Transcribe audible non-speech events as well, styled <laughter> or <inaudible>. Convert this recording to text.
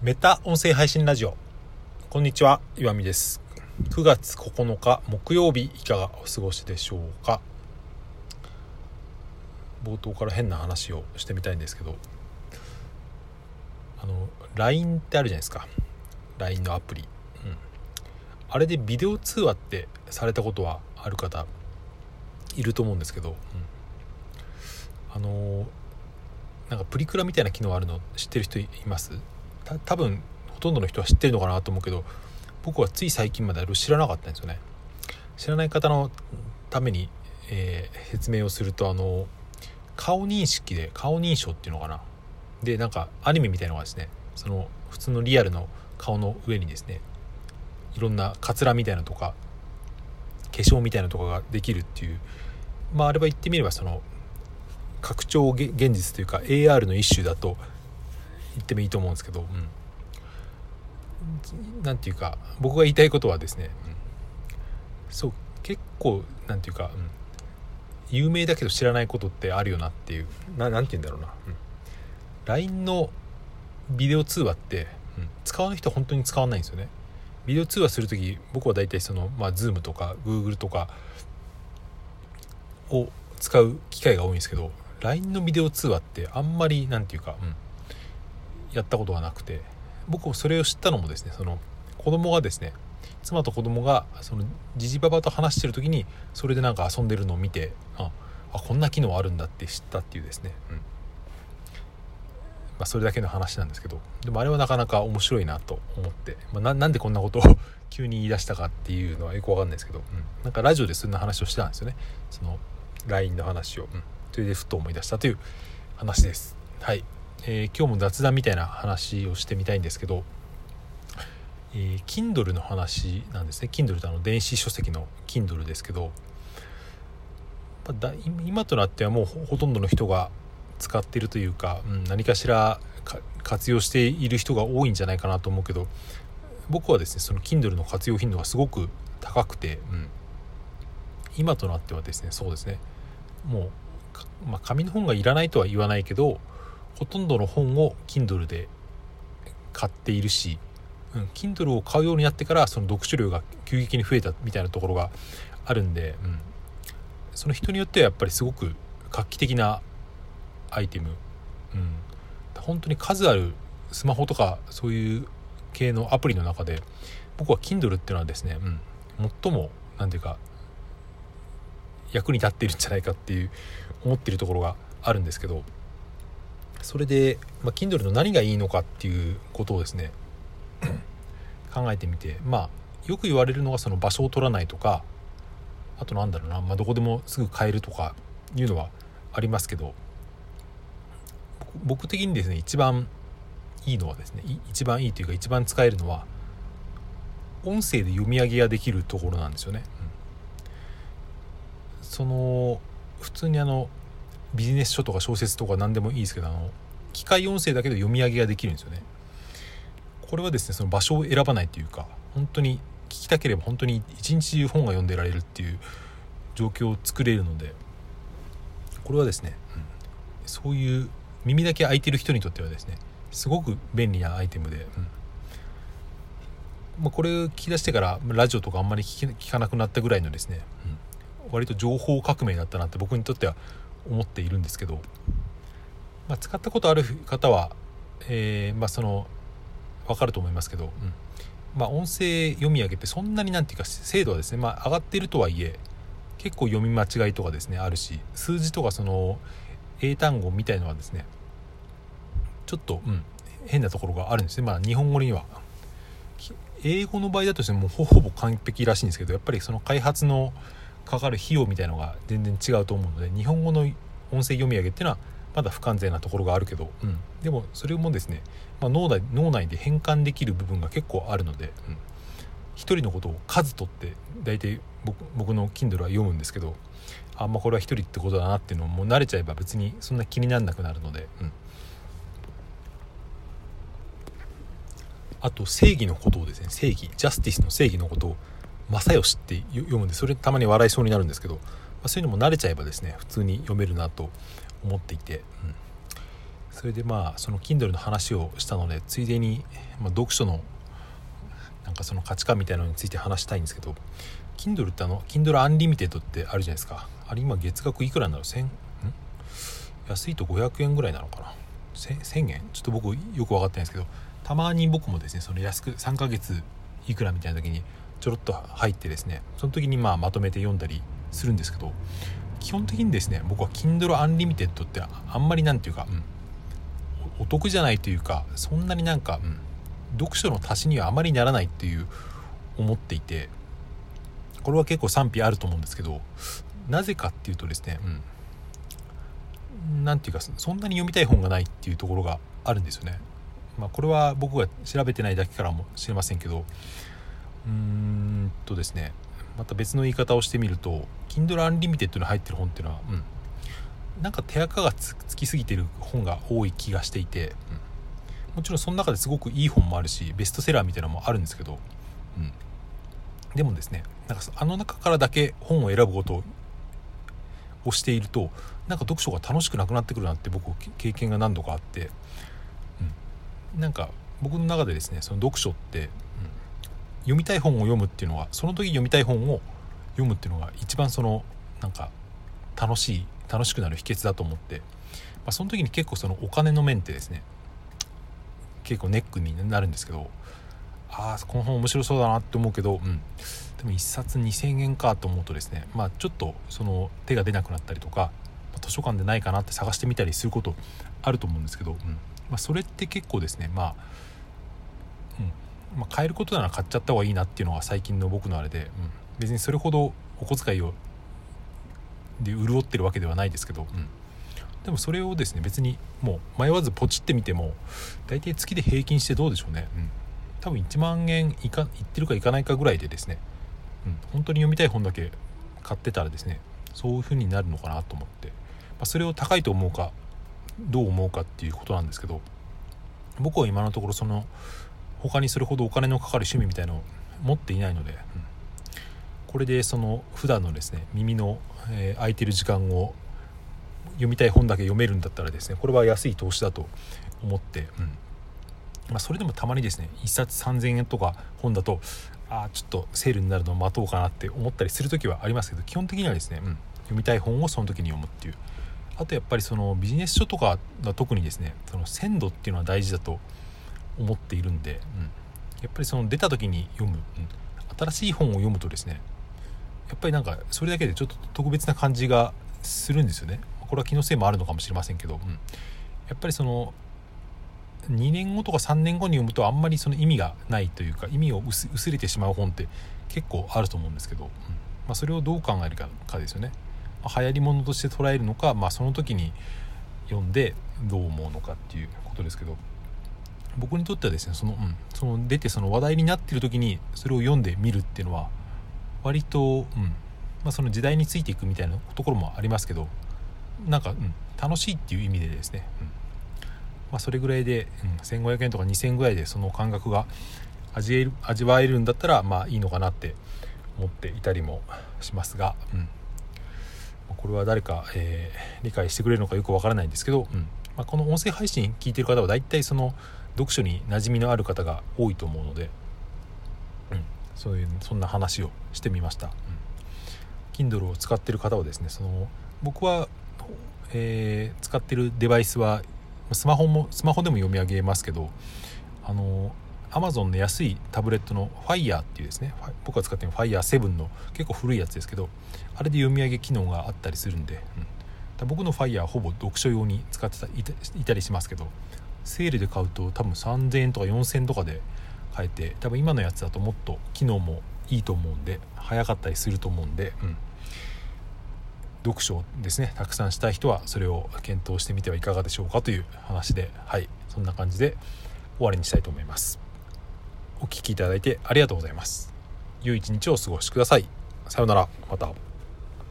メタ音声配信ラジオ。こんにちは岩見です。9月9日木曜日いかがお過ごしでしょうか？冒頭から変な話をしてみたいんですけど。あの LINE ってあるじゃないですか。LINE のアプリ、うん、あれでビデオ通話ってされたことはある方いると思うんですけど、うん、あのなんかプリクラみたいな機能あるの知ってる人います？多分ほとんどの人は知ってるのかなと思うけど僕はつい最近まで知らなかったんですよね。知らない方のために、えー、説明をするとあの顔認識で顔認証っていうのかな。でなんかアニメみたいなのがですねその普通のリアルの顔の上にですねいろんなカツラみたいなとか化粧みたいなとかができるっていう。まああれは言ってみればその拡張現実というか AR の一種だと言ってもいいと思うんですけど、うん、なんていうか僕が言いたいことはですね、うん、そう結構なんていうか、うん、有名だけど知らないことってあるよなっていうななんて言うんだろうな、うん、LINE のビデオ通話って、うん、使わない人は本当に使わないんですよね。ビデオ通話する時僕は大体その、まあ、Zoom とか Google とかを使う機会が多いんですけど LINE のビデオ通話ってあんまり何て言うか、うん、やったことがなくて僕もそれを知ったのもですねその子供がですね妻と子供がそのジジババと話してる時にそれでなんか遊んでるのを見てああこんな機能あるんだって知ったっていうですね、うん。まあ、それだけの話なんですけどでもあれはなかなか面白いなと思って、まあ、なんでこんなことを <laughs> 急に言い出したかっていうのはよくわかんないですけど、うん、なんかラジオでそんな話をしてたんですよね。その LINE の話を、うん、それでふと思い出したという話です。はい。えー、今日も雑談みたいな話をしてみたいんですけど、えー、Kindle の話なんですね。Kindle ってあの電子書籍の Kindle ですけど今となってはもうほとんどの人が使っているというか、うん、何かしら活用している人が多いんじゃないかなと思うけど僕はですねその Kindle の活用頻度がすごく高くて、うん、今となってはですねそうですね。もう、まあ、紙の本がいらないとは言わないけどほとんどの本を Kindle で買っているし、うん、Kindle を買うようになってからその読書量が急激に増えたみたいなところがあるんで、うん、その人によってはやっぱりすごく画期的なアイテム、うん、本当に数あるスマホとかそういう系のアプリの中で僕は Kindle っていうのはですね、うん、最も何ていうか役に立っているんじゃないかっていう思ってるところがあるんですけどそれで、まあ、Kindle の何がいいのかっていうことをですね <clears throat> 考えてみてまあよく言われるのがその場所を取らないとかあとなんだろうな、まあ、どこでもすぐ買えるとかいうのはありますけど僕的にですね一番いいのはですね一番いいというか一番使えるのは音声で読み上げができるところなんですよね。うん、その普通にあのビジネス書とか小説とか何でもいいですけどあの機械音声だけで読み上げができるんですよね。これはですねその場所を選ばないというか本当に聞きたければ本当に一日中本が読んでられるっていう状況を作れるのでこれはですね、うん、そういう耳だけ開いてる人にとってはですねすごく便利なアイテムで、うん。まあ、これ聞き出してからラジオとかあんまり聞かなくなったぐらいのですね、うん、割と情報革命だったなって僕にとっては思っているんですけど、まあ、使ったことある方は、えー、まあ、その分かると思いますけど、うん。まあ、音声読み上げってそんなになんていうか精度はですね、まあ、上がっているとはいえ結構読み間違いとかですねあるし数字とかその英単語みたいのはですねちょっと、うん、変なところがあるんですね。まあ日本語には。英語の場合だとしてもほぼ完璧らしいんですけどやっぱりその開発のかかる費用みたいのが全然違うと思うので日本語の音声読み上げっていうのはまだ不完全なところがあるけど、うん、でもそれもですね、まあ、脳内脳内で変換できる部分が結構あるので、うん、1人のことを数取って大体僕僕の Kindle は読むんですけどあんまこれは1人ってことだなっていうのももう慣れちゃえば別にそんな気にならなくなるので、うん、あと正義のことをですね正義ジャスティスの正義のことを正義って読むんでそれたまに笑いそうになるんですけど、まあ、そういうのも慣れちゃえばですね普通に読めるなと思っていて、うん、それでまあその Kindle の話をしたのでついでに、ま、読書のなんかその価値観みたいなのについて話したいんですけど Kindle ってあの Kindle Unlimited ってあるじゃないですか。あれ今月額いくらなんだろう1000ん？安いと500円ぐらいなのかな？1000, 円？ちょっと僕よく分かってないんですけどたまに僕もですねその安く3ヶ月いくらみたいな時にちょろっと入ってですねその時にまあまとめて読んだりするんですけど基本的にですね僕は Kindle Unlimited ってあんまりなんていうか、うん、お得じゃないというかそんなになんか、うん、読書の足しにはあまりならないっていう思っていてこれは結構賛否あると思うんですけどなぜかっていうとですね、うん、て言うかそんなに読みたい本がないっていうところがあるんですよね。まあ、これは僕が調べてないだけからもしれませんけどうーんとですねまた別の言い方をしてみると Kindle Unlimited に入ってる本っていうのは、うん、なんか手垢がつきすぎてる本が多い気がしていて、うん、もちろんその中ですごくいい本もあるしベストセラーみたいなのもあるんですけど、うん、でもですねなんかあの中からだけ本を選ぶことをしているとなんか読書が楽しくなくなってくるなって僕経験が何度かあって、うん、なんか僕の中でですねその読書って、うん、読みたい本を読むっていうのはその時読みたい本を読むっていうのが一番そのなんか楽しい楽しくなる秘訣だと思って、まあ、その時に結構そのお金の面ってですね結構ネックになるんですけどああこの本面白そうだなって思うけど、うん、でも1冊2,000円かと思うとですねまあちょっとその手が出なくなったりとか図書館でないかなって探してみたりすることあると思うんですけど、うん。まあ、それって結構ですねまあ、うん。まあ、買えることなら買っちゃった方がいいなっていうのが最近の僕のあれで、うん、別にそれほどお小遣いをで潤ってるわけではないですけど、うん、でもそれをですね別にもう迷わずポチってみても大体月で平均してどうでしょうね、うん、多分1万円いかいってるかいかないかぐらいでですね、うん、本当に読みたい本だけ買ってたらですねそういう風になるのかなと思って、まあ、それを高いと思うかどう思うかっていうことなんですけど僕は今のところその他にそれほどお金のかかる趣味みたいのを持っていないので、うん、これでその普段のですね耳の、えー、空いてる時間を読みたい本だけ読めるんだったらですねこれは安い投資だと思って、うん。まあ、それでもたまにですね1冊3000円とか本だとああちょっとセールになるのを待とうかなって思ったりする時はありますけど基本的にはですね、うん、読みたい本をその時に読むっていう。あとやっぱりそのビジネス書とかが特にですねその鮮度っていうのは大事だと思っているんで、うん、やっぱりその出た時に読む、うん、新しい本を読むとですねやっぱりなんかそれだけでちょっと特別な感じがするんですよね。これは気のせいもあるのかもしれませんけど、うん、やっぱりその2年後とか3年後に読むとあんまりその意味がないというか意味を薄れてしまう本って結構あると思うんですけど、うん。まあ、それをどう考えるかですよね、まあ、流行り物として捉えるのか、まあ、その時に読んでどう思うのかっていうことですけど。僕にとってはですねその,、うん、その出てその話題になっている時にそれを読んでみるっていうのは割と、うんまあ、その時代についていくみたいなところもありますけどなんか、うん、楽しいっていう意味でですね、うんまあ、それぐらいで、うん、1500円とか2000円ぐらいでその感覚が味える味わえるんだったらまあいいのかなって思っていたりもしますが、うん、これは誰か、えー、理解してくれるのかよくわからないんですけど、うんまあ、この音声配信聞いてる方は大体その読書に馴染みのある方が多いと思うので、うん、そういうそんな話をしてみました。うん、Kindle を使ってる方はですねその僕は、えー、使ってるデバイスはスマホもスマホでも読み上げますけどあの Amazon の安いタブレットの Fire っていうですね僕が使ってる Fire7 の結構古いやつですけどあれで読み上げ機能があったりするんで、うん、僕の Fire はほぼ読書用に使ってたいたりしますけどセールで買うと多分3000円とか4000円とかで買えて多分今のやつだともっと機能もいいと思うんで早かったりすると思うんで、うん、読書ですね。たくさんしたい人はそれを検討してみてはいかがでしょうかという話ではい。そんな感じで終わりにしたいと思います。お聴きいただいてありがとうございます。良い一日をお過ごしください。さようなら。また。